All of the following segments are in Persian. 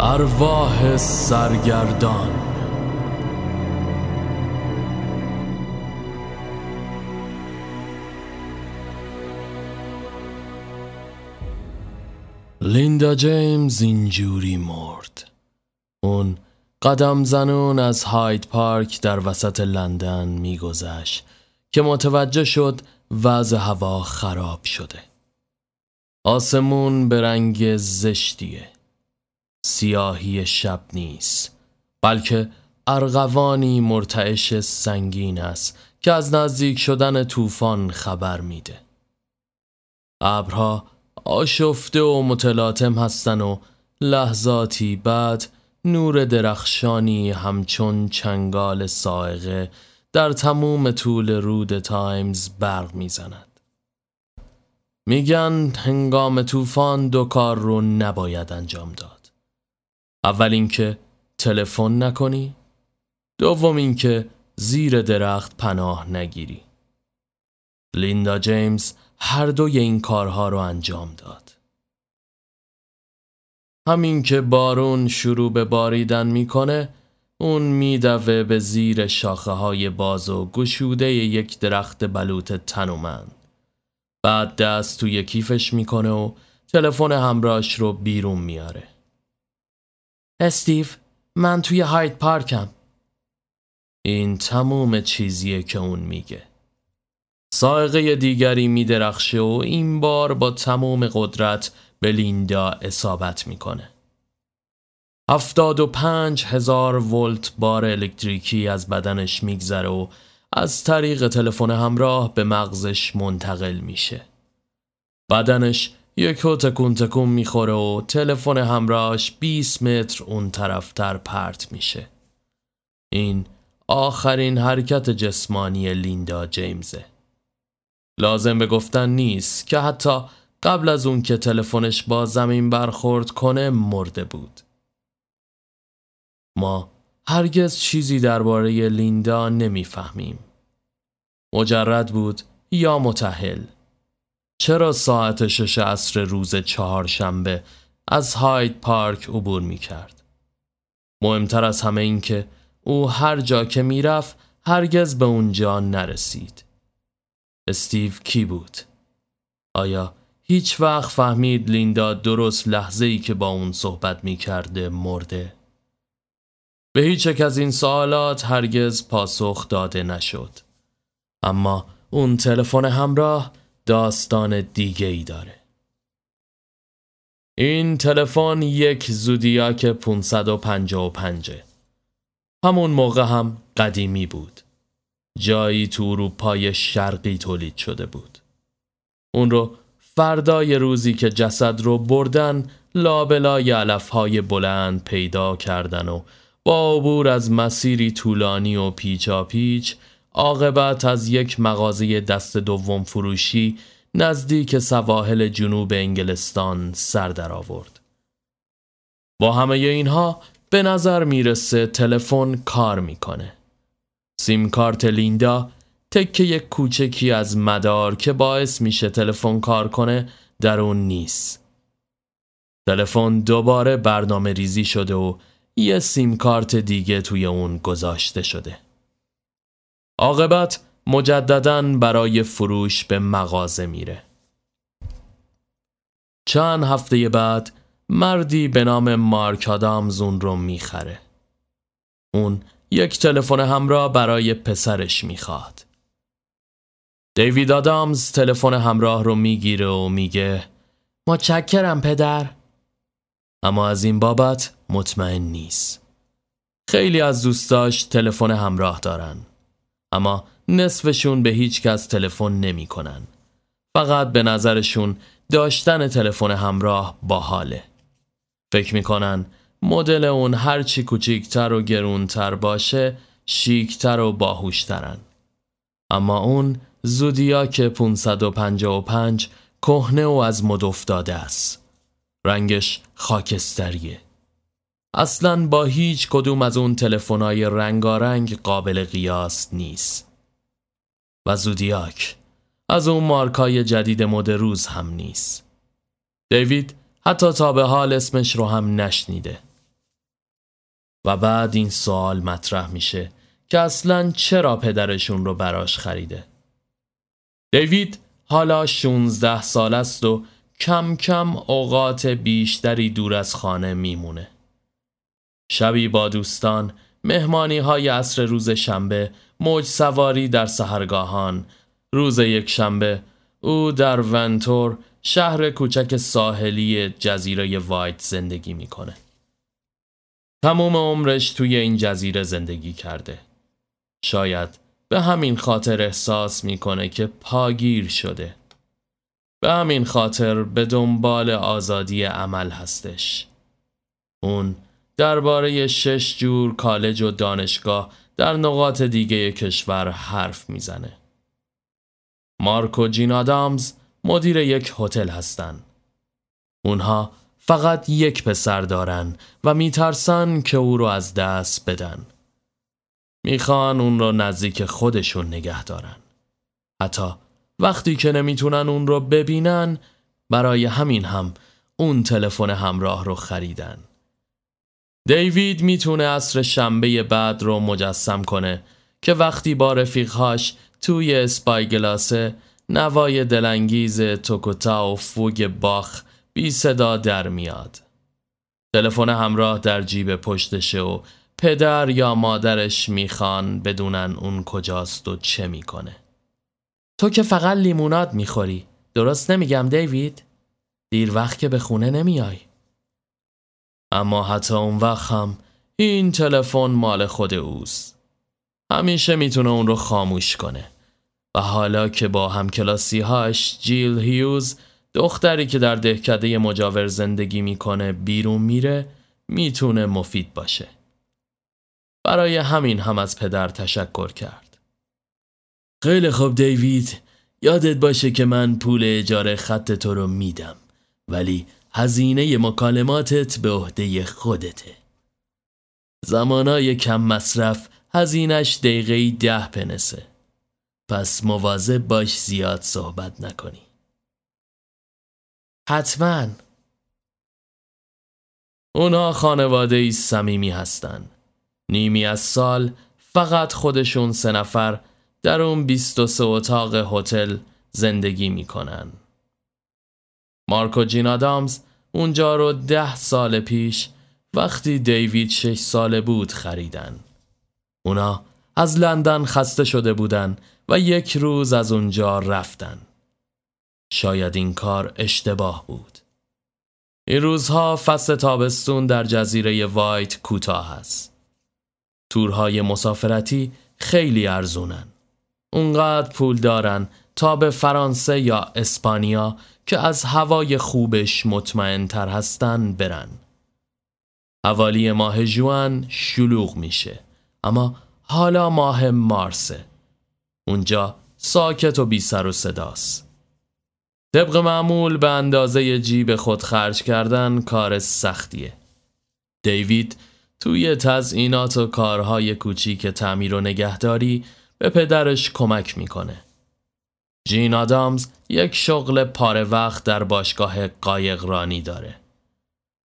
ارواح سرگردان. لیندا جیمز اینجوری مرد. اون قدم زنون از هاید پارک در وسط لندن میگذشت که متوجه شد وضع هوا خراب شده. آسمون به رنگ زشتیه. سیاهی شب نیست بلکه ارغوانی مرتعش سنگین است که از نزدیک شدن طوفان خبر میده ابرها آشفته و متلاطم هستن و لحظاتی بعد نور درخشانی همچون چنگال سائقه در تموم طول رود تایمز برق می‌زند. میگن هنگام طوفان دو کار رو نباید انجام داد. اول اینکه تلفن نکنی، دوم اینکه زیر درخت پناه نگیری. لیندا جیمز هر دوی این کارها رو انجام داد. همین که بارون شروع به باریدن می‌کنه اون میدوه به زیر شاخه های باز و گشوده یک درخت بلوط تنومند بعد دست توی کیفش می‌کنه و تلفن همراهش رو بیرون میاره استیو من توی هاید پارکم این تموم چیزیه که اون میگه سائقه دیگری میدرخشه و این بار با تمام قدرت به لیندا اصابت می‌کنه. هفتاد و پنج هزار ولت بار الکتریکی از بدنش میگذره و از طریق تلفن همراه به مغزش منتقل میشه. بدنش یک تکون تکون می‌خوره و تلفن همراهش 20 متر اون طرفتر پرت میشه. این آخرین حرکت جسمانی لیندا جیمزه. لازم به گفتن نیست که حتی قبل از اون که تلفنش با زمین برخورد کنه مرده بود. ما هرگز چیزی درباره لیندا نمی‌فهمیم. مجرد بود یا متحل. چرا ساعت شش عصر روز چهارشنبه از هاید پارک عبور می کرد؟ مهمتر از همه این که او هر جا که می‌رفت هرگز به اونجا نرسید. استیو کی بود؟ آیا هیچ وقت فهمید لیندا درست لحظه ای که با اون صحبت می کرده مرده؟ به هیچ از این سوالات هرگز پاسخ داده نشد. اما اون تلفن همراه داستان دیگه ای داره. این تلفن یک زودیاک 555 همون موقع هم قدیمی بود. جایی تو اروپای شرقی تولید شده بود. اون رو فردای روزی که جسد رو بردن لابلای علفهای بلند پیدا کردن و با عبور از مسیری طولانی و پیچا پیچ عاقبت از یک مغازه دست دوم فروشی نزدیک سواحل جنوب انگلستان سر در آورد. با همه اینها به نظر می‌رسه تلفن کار می‌کنه. سیم کارت لیندا تکه یک کوچکی از مدار که باعث میشه تلفن کار کنه در اون نیست. تلفن دوباره برنامه ریزی شده و یه سیم کارت دیگه توی اون گذاشته شده. عاقبت مجددا برای فروش به مغازه میره. چند هفته بعد مردی به نام مارک آدامز اون رو می‌خره. اون یک تلفن همراه برای پسرش می‌خواد. دیوید آدامز تلفن همراه رو می‌گیره و میگه متشکرم پدر اما از این بابت مطمئن نیست خیلی از دوستاش تلفن همراه دارن اما نصفشون به هیچ کس تلفن نمی‌کنن. فقط به نظرشون داشتن تلفن همراه باحاله فکر می‌کنن مدل اون هرچی کوچیکتر و گرونتر باشه شیکتر و باهوشترن اما اون زودیاک 555 کهنه و از مد افتاده است. رنگش خاکستریه. اصلا با هیچ کدوم از اون تلفن‌های رنگارنگ قابل قیاس نیست. و زودیاک از اون مارکای جدید مد روز هم نیست. دیوید حتی تا به حال اسمش رو هم نشنیده. و بعد این سوال مطرح میشه که اصلا چرا پدرشون رو براش خریده دیوید حالا 16 سال است و کم کم اوقات بیشتری دور از خانه میمونه شبی با دوستان مهمانی های عصر روز شنبه موج سواری در سهرگاهان روز یک شنبه او در ونتور شهر کوچک ساحلی جزیره وایت زندگی می‌کنه. تمام عمرش توی این جزیره زندگی کرده. شاید به همین خاطر احساس می‌کنه که پاگیر شده. به همین خاطر به دنبال آزادی عمل هستش. اون درباره شش جور کالج و دانشگاه در نقاط دیگه کشور حرف می‌زنه. مارک و جین آدامز مدیر یک هتل هستن. اونها فقط یک پسر دارن و میترسن که او رو از دست بدن. می‌خوان اون رو نزدیک خودشون نگه دارن. حتی وقتی که نمی‌تونن اون رو ببینن برای همین هم اون تلفن همراه رو خریدن. دیوید می‌تونه عصر شنبه بعد رو مجسم کنه که وقتی با رفیقهاش توی اسپایگلاسه نوای دلانگیز توکوتا و فوگ باخ بی صدا در میاد. تلفن همراه در جیب پشتشه و پدر یا مادرش می‌خوان بدونن اون کجاست و چه می‌کنه. تو که فقط لیموناد می‌خوری. درست نمیگم دیوید؟ دیر وقت که به خونه نمیای. اما حتی اون وقت هم این تلفن مال خود اوست. همیشه می‌تونه اون رو خاموش کنه. و حالا که با همکلاسی هاش جیل هیوز دختری که در دهکده مجاور زندگی می‌کنه بیرون میره می‌تونه مفید باشه. برای همین هم از پدر تشکر کرد. خیلی خوب دیوید یادت باشه که من پول اجاره خط تو رو میدم ولی هزینه مکالماتت به عهده خودته. زمانای کم مصرف هزینش دقیقه ده پنسه. پس مواظب باش زیاد صحبت نکنی. حتما اونا خانواده ای صمیمی هستن. نیمی از سال فقط خودشون سه نفر در اون 23 اتاق هتل زندگی می‌کنن. مارکو جین آدامز اونجا رو ده سال پیش وقتی دیوید شش ساله بود خریدن. اونا از لندن خسته شده بودن و یک روز از اونجا رفتن. شاید این کار اشتباه بود. این روزها فصل تابستون در جزیره وایت کوتاه است. تورهای مسافرتی خیلی ارزونن. اونقدر پول دارن تا به فرانسه یا اسپانیا که از هوای خوبش مطمئن تر هستن برن. حوالی ماه جوان شلوغ میشه اما حالا ماه مارسه. اونجا ساکت و بی سر و صداست. طبق معمول به اندازه جیب خود خرج کردن کار سختیه. دیوید توی تزئینات و کارهای کوچیک تعمیر و نگهداری به پدرش کمک می‌کنه. جین آدامز یک شغل پاره وقت در باشگاه قایقرانی داره.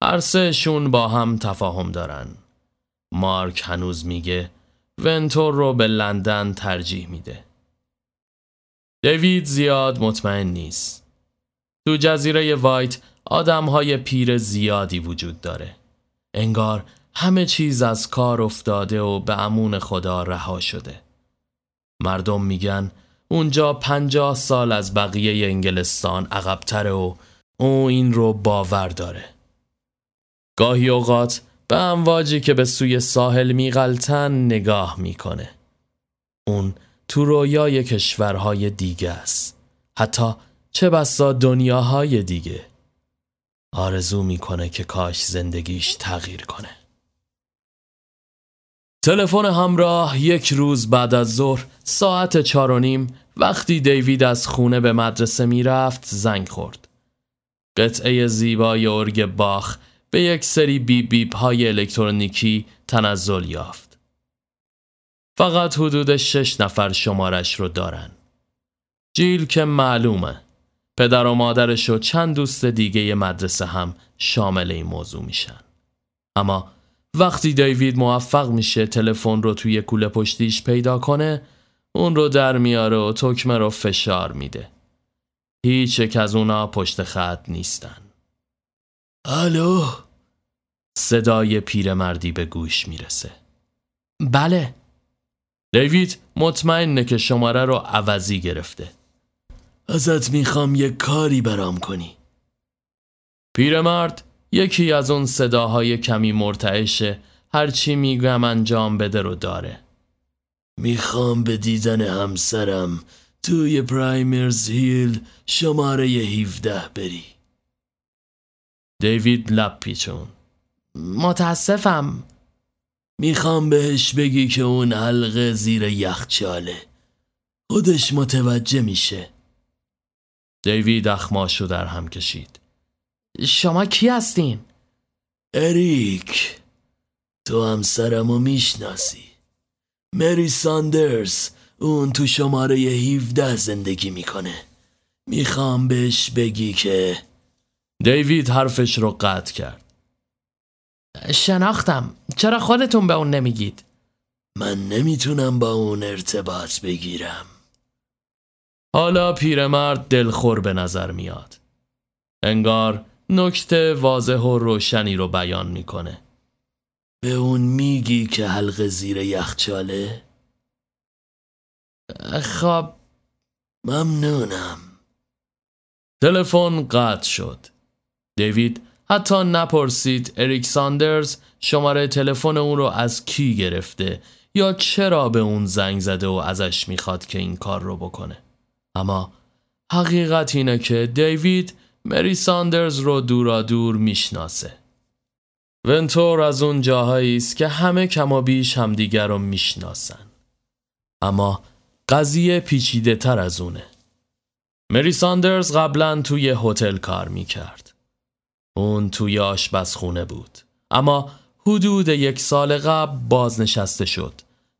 هر سهشون با هم تفاهم دارن. مارک هنوز میگه ونتور رو به لندن ترجیح میده. دیوید زیاد مطمئن نیست. تو جزیره وایت آدم های پیر زیادی وجود داره. انگار همه چیز از کار افتاده و به امون خدا رها شده. مردم میگن اونجا پنجاه سال از بقیه انگلستان عقبتره و او این رو باور داره. گاهی اوقات به امواجی که به سوی ساحل میغلطن نگاه می‌کنه. اون تو رویای کشورهای دیگه است. حتی چه بسا دنیاهای دیگه. آرزو می‌کنه که کاش زندگیش تغییر کنه. تلفن همراه یک روز بعد از ظهر ساعت چار و نیم وقتی دیوید از خونه به مدرسه می‌رفت زنگ خورد. قطعه زیبای ارگ باخ به یک سری بیب بیب های الکترونیکی تنزل یافت. فقط حدود شش نفر شمارش رو دارن. جیل که معلومه. پدر و مادرش و چند دوست دیگه مدرسه هم شامل این موضوع میشن. اما وقتی دیوید موفق میشه تلفن رو توی کوله پشتیش پیدا کنه اون رو در میاره و تکمه رو فشار میده. هیچ یک از اونا پشت خط نیستن. الو؟ صدای پیرمردی به گوش می‌رسه. بله. دیوید مطمئنه که شماره رو عوضی گرفته. ازت می‌خوام یه کاری برام کنی. پیرمرد یکی از اون صداهای کمی مرتعشه هرچی میگم انجام بده رو داره. می‌خوام به دیدن همسرم توی پرایمرز هیل شماره 17 بری. دیوید لب پیچون. متاسفم. می‌خوام بهش بگی که اون حلقه زیر یخچاله خودش متوجه میشه. دیوید اخماشو در هم کشید. شما کی هستین؟ اریک. تو همسرمو می‌شناسی. مری ساندرز اون تو شماره 17 زندگی می‌کنه. می‌خوام بهش بگی که دیوید حرفش رو قطع کرد. شناختم. چرا خودتون به اون نمیگید؟ من نمی‌تونم با اون ارتباط بگیرم. حالا پیرمرد دلخور به نظر میاد. انگار نکته واضح و روشنی رو بیان می‌کنه. به اون میگی که حلق زیر یخچاله؟ خب ممنونم. تلفن قطع شد. دیوید حتی نپرسید اریک ساندرز شماره تلفن اون رو از کی گرفته یا چرا به اون زنگ زده و ازش می‌خواد که این کار رو بکنه. اما حقیقت اینه که دیوید مری ساندرز رو دورا دور می‌شناسه. ونتور از اون جاهایی است که همه کما بیش همدیگر رو می‌شناسن. اما قضیه پیچیده تر از اونه. مری ساندرز قبلا توی هتل کار می‌کرد. اون توی آشپزخونه بود. اما حدود یک سال قبل بازنشسته شد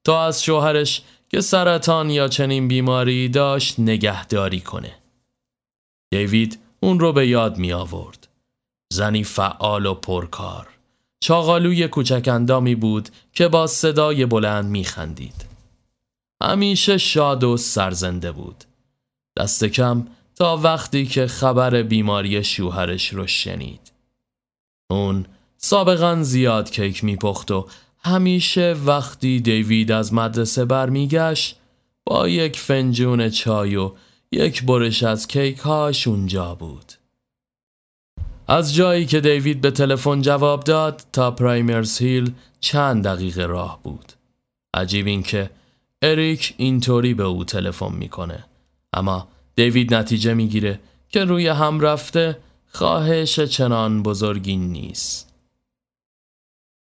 تا از شوهرش که سرطان یا چنین بیماری داشت نگهداری کنه. دیوید اون رو به یاد می آورد زنی فعال و پرکار. چاقالوی کوچک اندامی بود که با صدای بلند می خندید همیشه شاد و سرزنده بود. دست کم تا وقتی که خبر بیماری شوهرش رو شنید. اون سابقا زیاد کیک میپخت و همیشه وقتی دیوید از مدرسه برمیگشت با یک فنجون چای و یک برش از کیک هاش اونجا بود. از جایی که دیوید به تلفن جواب داد تا پرایمرز هیل چند دقیقه راه بود. عجیب این که اریک اینطوری به او تلفن می‌کنه. اما دیوید نتیجه می‌گیره که روی هم رفته خواهش چنان بزرگی نیست.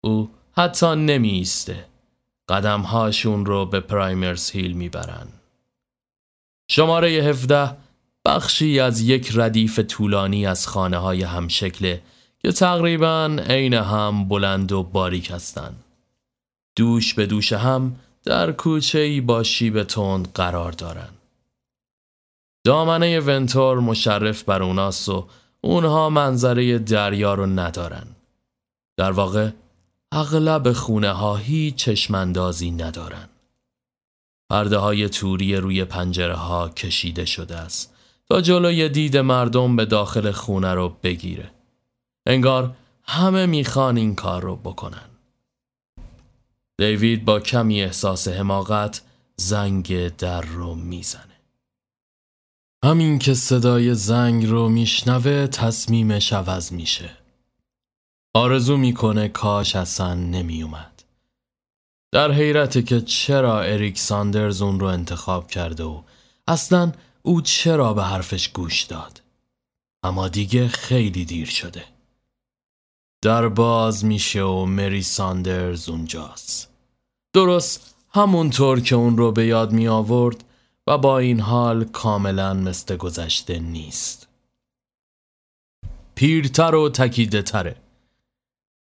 او حتی نمیسته قدمهاشون رو به پرایمرز هیل می‌برن. شماره 17 بخشی از یک ردیف طولانی از خانه های همشکله که تقریبا عین هم بلند و باریک هستند. دوش به دوش هم در کوچه ای با شیب تند قرار دارند. دامنه ونتور مشرف بر اوناست و اونها منظره دریا رو ندارن. در واقع اغلب خونه ها هیچ چشمندازی ندارن. پرده های توری روی پنجره ها کشیده شده است تا جلوی دید مردم به داخل خونه رو بگیره. انگار همه می‌خوان این کار رو بکنن. دیوید با کمی احساس حماقت زنگ در رو می‌زنه. همین که صدای زنگ رو میشنوه تصمیمش عوض میشه. آرزو می‌کنه کاش اصلا نمیومد. در حیرته که چرا اریک ساندرز اون رو انتخاب کرده و اصلا او چرا به حرفش گوش داد. اما دیگه خیلی دیر شده. در باز میشه و مری ساندرز اونجاست. درست همونطور که اون رو به یاد می آورد و با این حال کاملا مثل گذشته نیست. پیرتر و تکیده تره.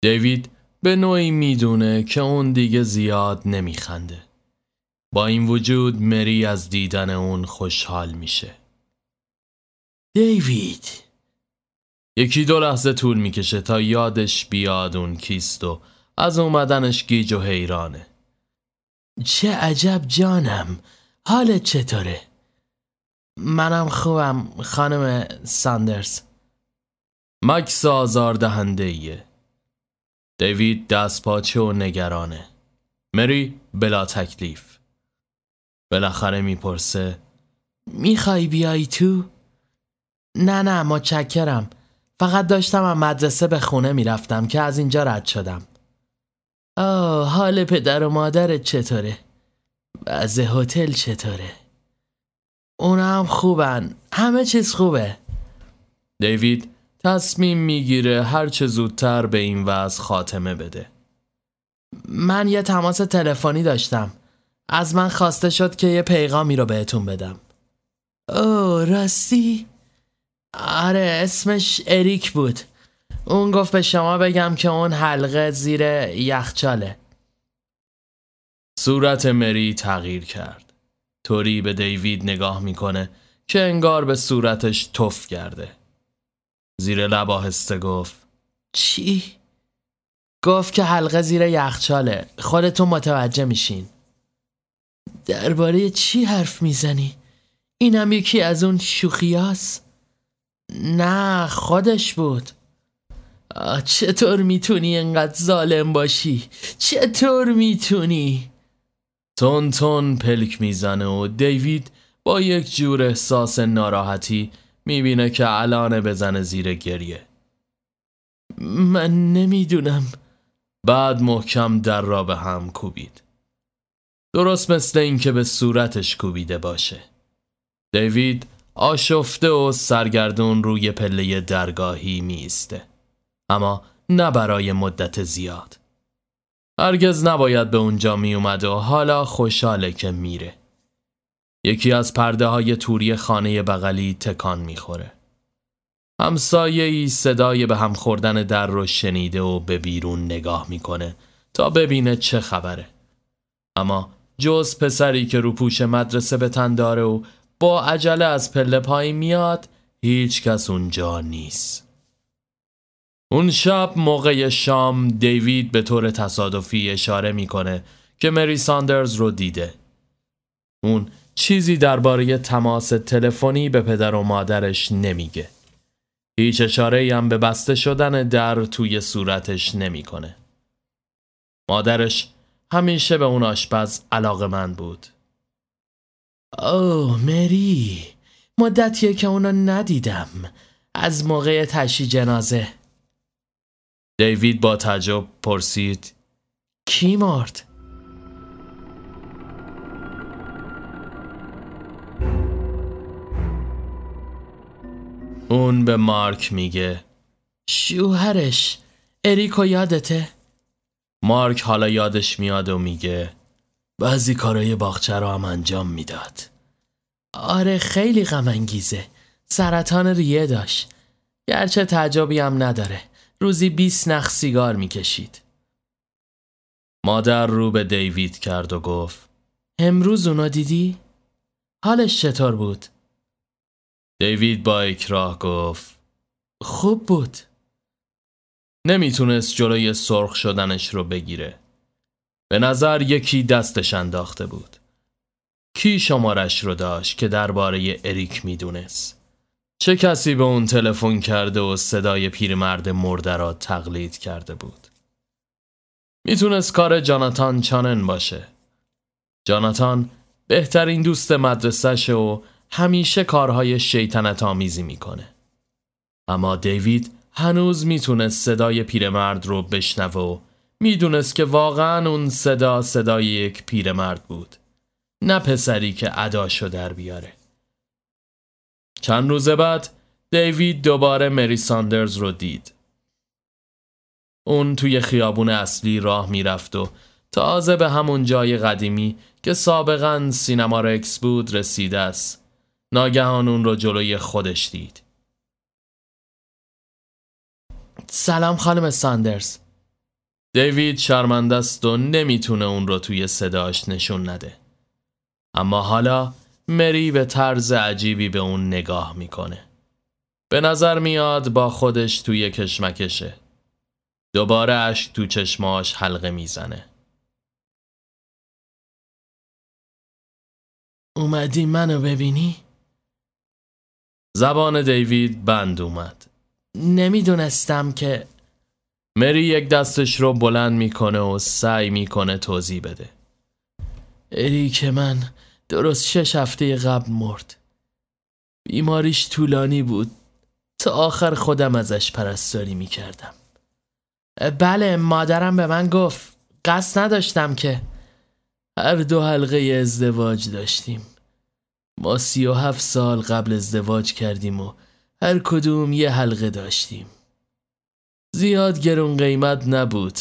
دیوید به نوعی می‌دونه که اون دیگه زیاد نمیخنده. با این وجود مری از دیدن اون خوشحال میشه. دیوید. یکی دو لحظه طول می‌کشه تا یادش بیاد اون کیست و از اومدنش گیج و حیرانه. چه عجب جانم. حالت چطوره؟ منم خوبم خانم ساندرز. مکس آزار دهنده ایه دیوید دست پاچه و نگرانه. مری بلا تکلیف. بالاخره می‌پرسه می‌خوای بیای تو؟ نه نه متشکرم فقط داشتم از مدرسه به خونه می‌رفتم که از اینجا رد شدم آه حال پدر و مادرت چطوره؟ وضع هتل چطوره؟ اونا هم خوبن همه چیز خوبه دیوید تصمیم می‌گیره هرچه زودتر به این وضع خاتمه بده من یه تماس تلفنی داشتم از من خواسته شد که یه پیغامی رو بهتون بدم. اوه راستی؟ آره اسمش اریک بود. اون گفت به شما بگم که اون حلقه زیر یخچاله صورت مری تغییر کرد. توری به دیوید نگاه می‌کنه که انگار به صورتش تف کرده زیر لب آهسته گفت چی؟ گفت که حلقه زیر یخچاله خودتون متوجه میشین. درباره چی حرف می‌زنی؟ اینم یکی از اون شوخیاست؟ نه خودش بود چطور می‌تونی انقدر ظالم باشی؟ چطور می‌تونی؟ تون تون پلک می‌زنه و دیوید با یک جور احساس ناراحتی می‌بینه که الان بزنه زیر گریه من نمی‌دونم بعد محکم در را به هم کوبید درست مثل اینکه به صورتش کوبیده باشه. دیوید آشفته و سرگردون روی پله درگاهی میسته اما نه برای مدت زیاد. هرگز نباید به اونجا می اومد و حالا خوشحاله که میره. یکی از پرده های توری خانه بغلی تکان می‌خوره. همسایه ای صدای به هم خوردن در رو شنیده و به بیرون نگاه می‌کنه تا ببینه چه خبره. اما جز پسری که رو پوش مدرسه به تن داره و با عجله از پله پای میاد هیچ کس اونجا نیست. اون شب موقع شام دیوید به طور تصادفی اشاره می‌کنه که مری ساندرز رو دیده. اون چیزی درباره تماس تلفنی به پدر و مادرش نمیگه. هیچ اشاره هم به بسته شدن در توی صورتش نمی‌کنه. مادرش همیشه به اون آشپز علاقه من بود اوه مری مدتیه که اونو ندیدم از موقع تشی جنازه دیوید با تعجب پرسید کی مرد؟ اون به مارک میگه شوهرش اریکو یادته؟ مارک حالا یادش میاد و میگه بعضی کارای باغچه رو هم انجام می‌داد. آره خیلی غم سرطان ریه داشت. گرچه تعجبی هم نداره. روزی 20 نخ سیگار می‌کشید. مادر رو به دیوید کرد و گفت امروز اونا دیدی؟ حالش چطور بود؟ دیوید با اکراه گفت خوب بود. نمی‌تونست جلوی سرخ شدنش رو بگیره. به نظر یکی دستش انداخته بود. کی شمارش رو داشت که درباره اریک می‌دونست؟ چه کسی به اون تلفن کرده و صدای پیرمرد مرده را تقلید کرده بود؟ می‌تونست کار جاناتان چانن باشه. جاناتان بهترین دوست مدرسهشه و همیشه کارهای شیطنت آمیزی می‌کنه. اما دیوید هنوز می‌تونست صدای پیرمرد رو بشنوه و می‌دونست که واقعا اون صدا صدای یک پیرمرد بود نه پسری که عداشو در بیاره. چند روز بعد دیوید دوباره مری ساندرز رو دید. اون توی خیابون اصلی راه می‌رفت و تازه به همون جای قدیمی که سابقا سینما رکس بود رسیده است. ناگهان اون رو جلوی خودش دید. سلام خانم ساندرز. دیوید شرمنده است و نمی‌تونه اون رو توی صداش نشون نده. اما حالا مری به طرز عجیبی به اون نگاه می‌کنه. به نظر میاد با خودش توی کشمکشه. دوباره اشک تو چشماش حلقه می‌زنه. اومدی منو ببینی؟ زبان دیوید بند اومد. نمی‌دونستم که مری یک دستش رو بلند می‌کنه و سعی می‌کنه توضیح بده. اریک من درست شش هفته قبل مرد. بیماریش طولانی بود. تا آخر خودم ازش پرستاری می‌کردم. بله مادرم به من گفت قصد نداشتم که هر دو حلقه ازدواج داشتیم. ما سی و هفت سال قبل ازدواج کردیم و هر کدوم یه حلقه داشتیم. زیاد گرون قیمت نبود.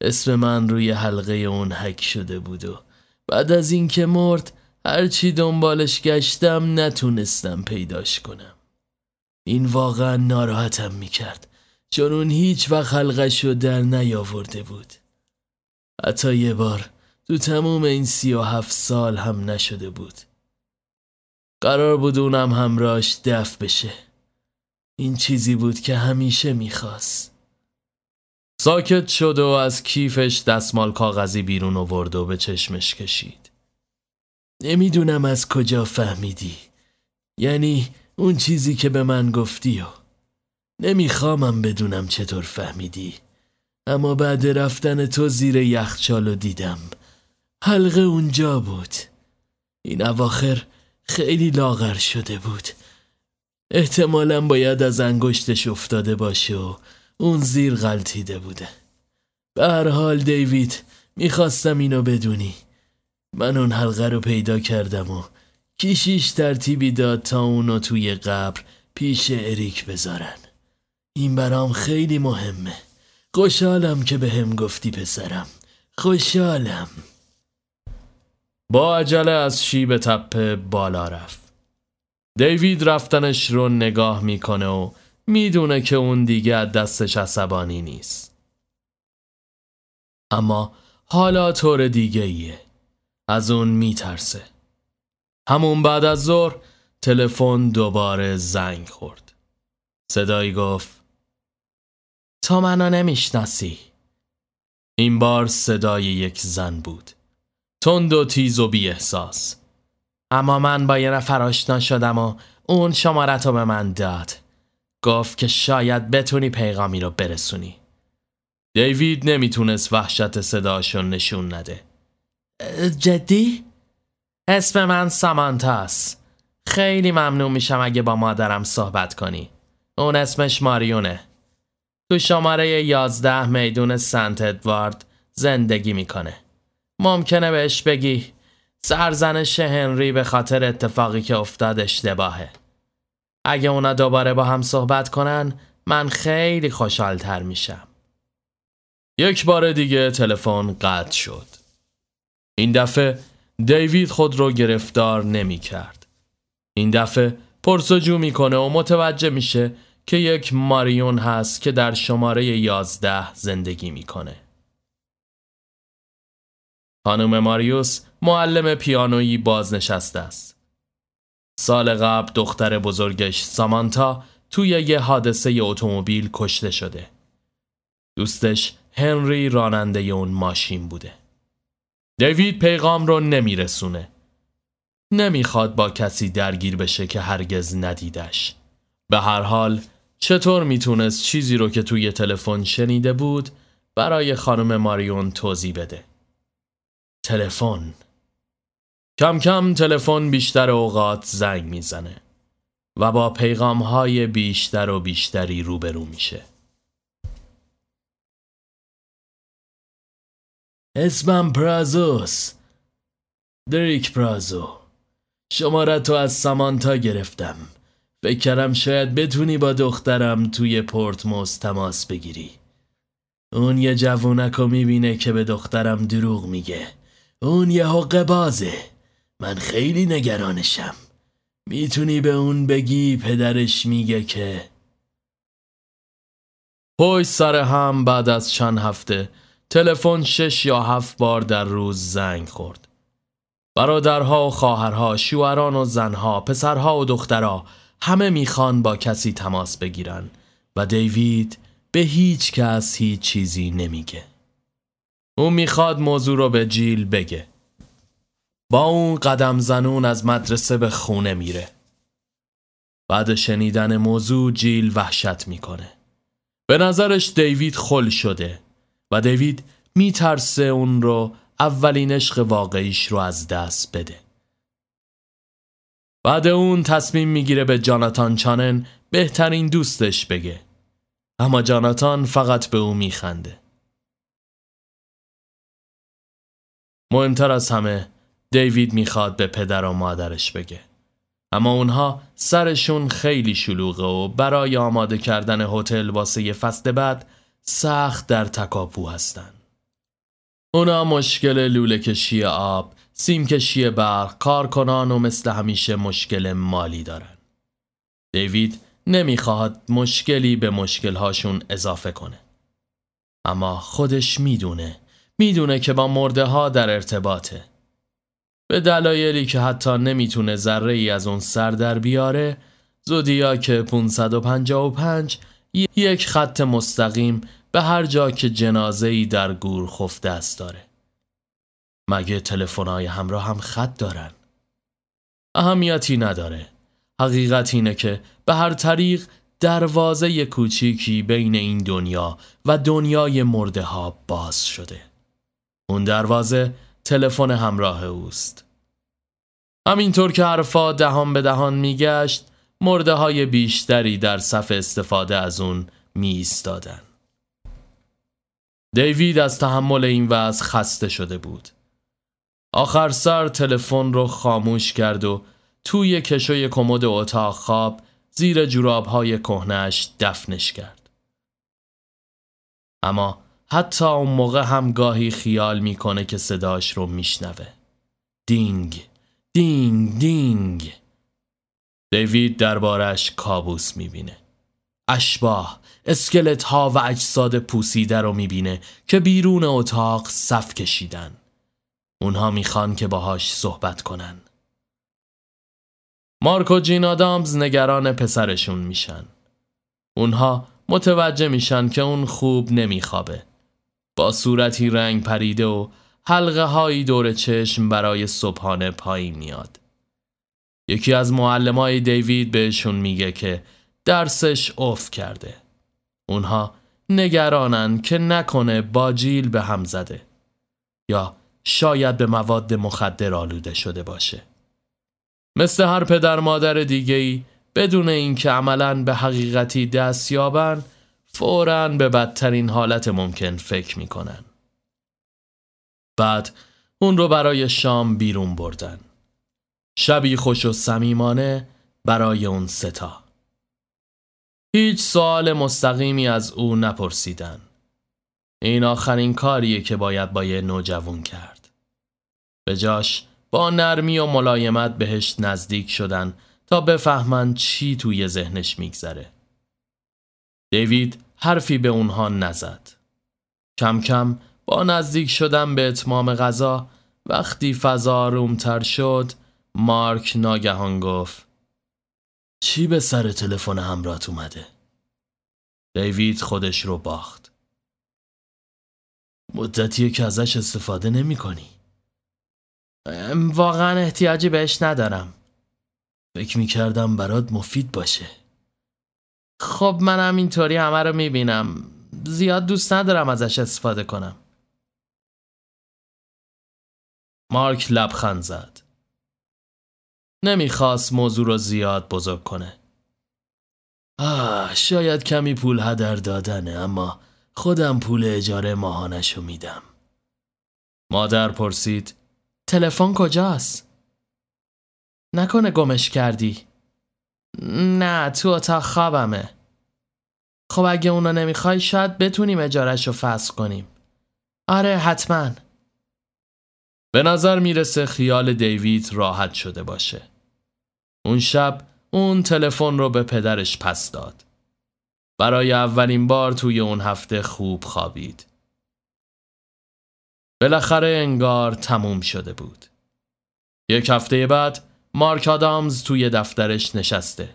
اسم من روی حلقه اون حک شده بود و بعد از اینکه مرد هرچی دنبالش گشتم نتونستم پیداش کنم. این واقعا ناراحتم می‌کرد چون اون هیچ وقت حلقش رو در نیاورده بود. حتی یه بار تو تموم این سی و هفت سال هم نشده بود. قرار بود اونم همراش دف بشه. این چیزی بود که همیشه می‌خواست. ساکت شد و از کیفش دستمال کاغذی بیرون آورد و به چشمش کشید. نمی‌دونم از کجا فهمیدی. یعنی اون چیزی که به من گفتی و نمیخوامم بدونم چطور فهمیدی. اما بعد رفتن تو زیر یخچالو دیدم. حلقه اونجا بود. این اواخر خیلی لاغر شده بود. احتمالا باید از انگشتش افتاده باشه و اون زیر غلطیده بوده. به هر حال دیوید می‌خواستم اینو بدونی. من اون حلقه رو پیدا کردم و کیشیش ترتیبی داد تا اونو توی قبر پیش اریک بذارن. این برام خیلی مهمه. خوشحالم که به هم گفتی پسرم. خوشحالم. با عجله از شیب تپه بالا رفت. دیوید رفتنش رو نگاه می‌کنه و می‌دونه که اون دیگه از دستش عصبانی نیست. اما حالا طور دیگه ایه از اون میترسه. همون بعد از ظهر تلفن دوباره زنگ خورد. صدایی گفت تو منو نمی‌شناسی. این بار صدای یک زن بود. تند و تیز و بی احساس اما من با یه نفر آشنا شدم و اون شمارت رو به من داد. گفت که شاید بتونی پیغامی رو برسونی. دیوید نمی‌تونست وحشت صداشو نشون نده. جدی؟ اسم من سامانتاست خیلی ممنون میشم اگه با مادرم صحبت کنی. اون اسمش ماریونه. تو شماره یازده میدون سنت ادوارد زندگی می‌کنه. ممکنه بهش بگی سرزنش هنری به خاطر اتفاقی که افتاد اشتباهه اگه اونا دوباره با هم صحبت کنن من خیلی خوشحالتر میشم یک بار دیگه تلفن قطع شد این دفعه دیوید خود رو گرفتار نمی کرد. این دفعه پرسجو می‌کنه و متوجه میشه که یک ماریون هست که در شماره یازده زندگی می‌کنه. خانم ماریوس معلم پیانویی بازنشسته است. سال قبل دختر بزرگش سامانتا توی یه حادثه اتومبیل کشته شده. دوستش هنری راننده اون ماشین بوده. دیوید پیغام رو نمیرسونه. نمی‌خواد با کسی درگیر بشه که هرگز ندیدش. به هر حال چطور می‌تونست چیزی رو که توی تلفن شنیده بود برای خانم ماریون توضیح بده؟ تلفن. کم کم تلفن بیشتر اوقات زنگ می‌زنه و با پیغام های بیشتر و بیشتری روبرو میشه. اسمم پرازوس. دریک پرازو. شماره تو از سامانتا گرفتم. فکر کردم شاید بتونی با دخترم توی پورتموس تماس بگیری. اون یه جوونک رو می‌بینه که به دخترم دروغ میگه. اون یه حقه بازه من خیلی نگرانشم می‌تونی به اون بگی پدرش میگه که پای سر هم بعد از چند هفته تلفن شش یا هفت بار در روز زنگ خورد. برادرها و خواهرها، شوهران و زنها، پسرها و دخترها همه می‌خوان با کسی تماس بگیرن و دیوید به هیچ کس هیچ چیزی نمیگه. او می‌خواد موضوع رو به جیل بگه. با اون قدم زنون از مدرسه به خونه میره. بعد شنیدن موضوع جیل وحشت می‌کنه. به نظرش دیوید خل شده و دیوید میترسه اون رو اولین عشق واقعیش رو از دست بده. بعد اون تصمیم می‌گیره به جاناتان چانن بهترین دوستش بگه. اما جاناتان فقط به او میخنده. مهمتر از همه دیوید می‌خواد به پدر و مادرش بگه. اما اونها سرشون خیلی شلوغه و برای آماده کردن هتل واسه فصل بعد سخت در تکاپو هستن. اونا مشکل لوله کشی آب، سیم کشی برق، کارکنان و مثل همیشه مشکل مالی دارن. دیوید نمی‌خواهد مشکلی به مشکلهاشون اضافه کنه. اما خودش می‌دونه می‌دونه که با مرده ها در ارتباطه. به دلایلی که حتی نمی‌تونه ذره ای از اون سر در بیاره زودیاک 555 یک خط مستقیم به هر جا که جنازه ای در گور خفته است داره. مگه تلفن‌های همراه هم خط دارن؟ اهمیتی نداره. حقیقت اینه که به هر طریق دروازه کوچیکی بین این دنیا و دنیای مرده ها باز شده. اون دروازه تلفن همراه اوست. همینطور که حرفا دهان به دهان میگشت مرده های بیشتری در صف استفاده از اون می ایستادن. دیوید از تحمل این وضع خسته شده بود. آخر سر تلفن رو خاموش کرد و توی کشوی کمد اتاق خواب زیر جوراب های کهنش دفنش کرد. اما حتی اون موقع هم گاهی خیال می‌کنه که صداش رو میشنوه. دینگ، دینگ، دینگ. دیوید دربارش کابوس می‌بینه. اشباه، اسکلت ها و اجساد پوسیده رو می‌بینه که بیرون اتاق صف کشیدن. اونها می‌خوان که باهاش صحبت کنن. مارک و جین آدامز نگران پسرشون میشن. اونها متوجه میشن که اون خوب نمیخوابه. با صورتی رنگ پریده و حلقه هایی دور چشم برای صبحانه پایین میاد. یکی از معلمای دیوید بهشون میگه که درسش اوف کرده. اونها نگرانن که نکنه با جیل به هم زده یا شاید به مواد مخدر آلوده شده باشه. مثل هر پدر مادر دیگه بدون اینکه عملا به حقیقتی دست یابن فوراً به بدترین حالت ممکن فکر می‌کنن. بعد اون رو برای شام بیرون بردن. شبی خوش و صمیمانه برای اون ستا. هیچ سوال مستقیمی از او نپرسیدن. این آخرین کاریه که باید با یه نوجوون کرد. به جاش با نرمی و ملایمت بهش نزدیک شدن تا بفهمن چی توی ذهنش میگذره. دیوید حرفی به اونها نزد. کم کم با نزدیک شدن به اتمام غذا وقتی فضا رومتر شد مارک ناگهان گفت چی به سر تلفن همراهت اومده؟ دیوید خودش رو باخت. مدتیه که ازش استفاده نمی کنی. واقعا احتیاجی بهش ندارم. فکر می کردم برات مفید باشه. خب منم اینطوری همه رو می بینم. زیاد دوست ندارم ازش استفاده کنم. مارک لبخند زد. نمی‌خواست موضوع رو زیاد بزرگ کنه. آه شاید کمی پول هدر دادنه اما خودم پول اجاره ماهانشو میدم. مادر پرسید تلفن کجاست؟ نکنه گمش کردی؟ نه تو اتاق خوابمه. خب اگه اونا نمی‌خوای شاید بتونیم اجارش رو فصل کنیم. آره حتما. به نظر می‌رسه خیال دیوید راحت شده باشه. اون شب اون تلفن رو به پدرش پس داد. برای اولین بار توی اون هفته خوب خوابید. بالاخره انگار تموم شده بود. یک هفته بعد مارک آدامز توی دفترش نشسته.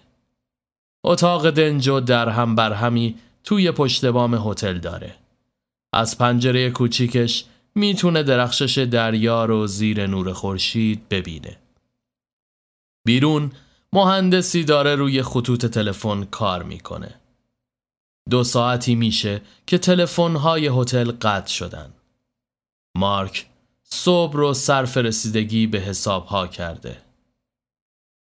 اتاق دنج و در هم بر همی توی پشت بام هتل داره. از پنجره کوچیکش می‌تونه درخشش دریا رو زیر نور خورشید ببینه. بیرون مهندسی داره روی خطوط تلفن کار می‌کنه. دو ساعتی میشه که تلفن‌های هتل قطع شدن. مارک صبح رو صرف رسیدگی به حساب ها کرده.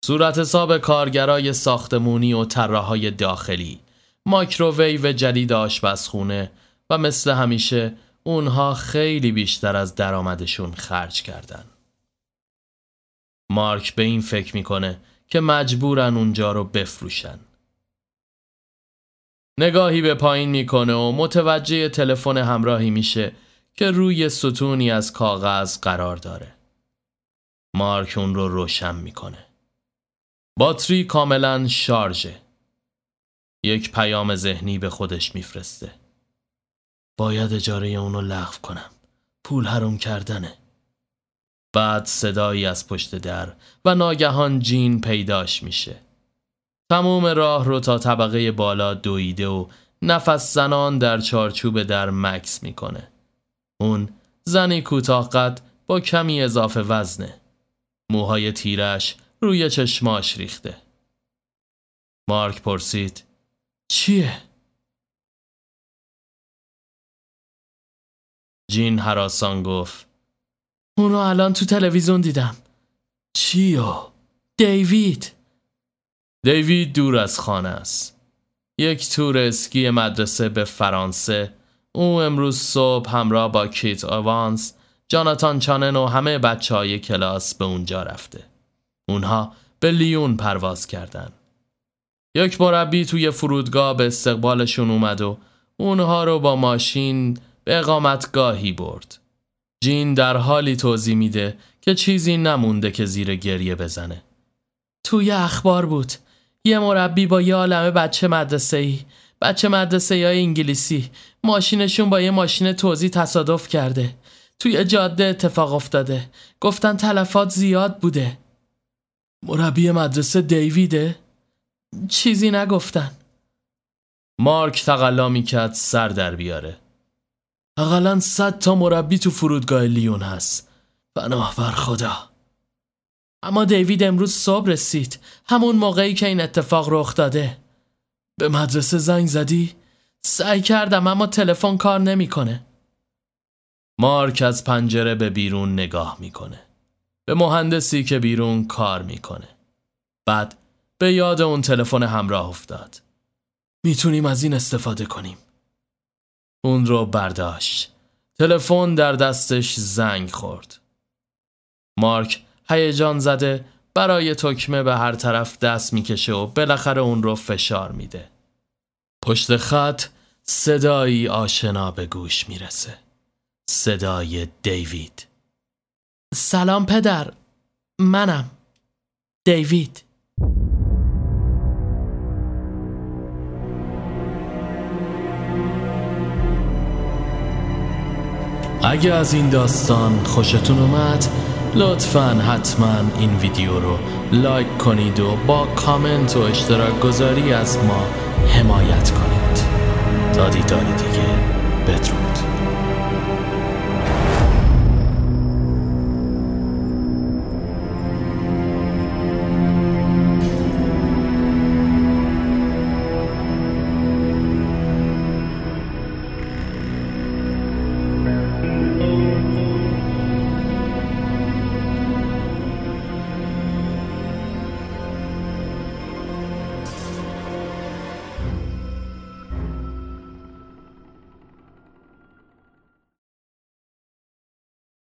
صورت حساب کارگرای ساختمونی و طراحهای داخلی، مایکروویو جدید آشپزخونه و مثل همیشه اونها خیلی بیشتر از درآمدشون خرج کردن. مارک به این فکر می‌کنه که مجبورن اونجا رو بفروشن. نگاهی به پایین می‌کنه و متوجه تلفن همراهی میشه که روی ستونی از کاغذ قرار داره. مارک اون رو روشن می‌کنه. باتری کاملا شارژه. یک پیام ذهنی به خودش میفرسته. باید اجاره اونو لغو کنم. پول حروم کردنه. بعد صدایی از پشت در و ناگهان جین پیداش میشه. تموم راه رو تا طبقه بالا دویده و نفس زنان در چارچوب در مکس می‌کنه. اون زنی کوتاه قد با کمی اضافه وزنه. موهای تیرش روی چشماش ریخته. مارک پرسید چیه؟ جین حراسان گفت اونو الان تو تلویزیون دیدم چیو؟ دیوید دیوید دور از خانه است یک تور اسکی مدرسه به فرانسه او امروز صبح همراه با کیت آوانس جاناتان چانن و همه بچه های کلاس به اونجا رفته اونها به لیون پرواز کردند. یک مربی توی فرودگاه به استقبالشون اومد و اونها رو با ماشین به اقامتگاهی برد. جین در حالی توضیح میده که چیزی نمونده که زیر گریه بزنه. توی اخبار بود. یه مربی با یه عالمه بچه مدرسه ای بچه مدرسه های انگلیسی ماشینشون با یه ماشین توضیح تصادف کرده توی جاده اتفاق افتاده گفتن تلفات زیاد بوده مربی مدرسه دیویده؟ چیزی نگفتن مارک تقلا می‌کرد سر در بیاره اقلا صد تا مربی تو فرودگاه لیون هست پناه بر خدا اما دیوید امروز صبح رسید همون موقعی که این اتفاق رخ داده به مدرسه زنگ زدی؟ سعی کردم اما تلفن کار نمی‌کنه. مارک از پنجره به بیرون نگاه می‌کنه. به مهندسی که بیرون کار می‌کنه. بعد به یاد اون تلفن همراه افتاد. می‌تونیم از این استفاده کنیم. اون رو برداشت. تلفن در دستش زنگ خورد. مارک هیجان زده برای تکمه به هر طرف دست می‌کشه و بالاخره اون رو فشار میده. پشت خط صدایی آشنا به گوش می‌رسه. صدای دیوید. سلام پدر. منم. دیوید. اگه از این داستان خوشتون اومد لطفا حتما این ویدیو رو لایک کنید و با کامنت و اشتراک گذاری از ما حمایت کنید تا دیداری دیگه بدرود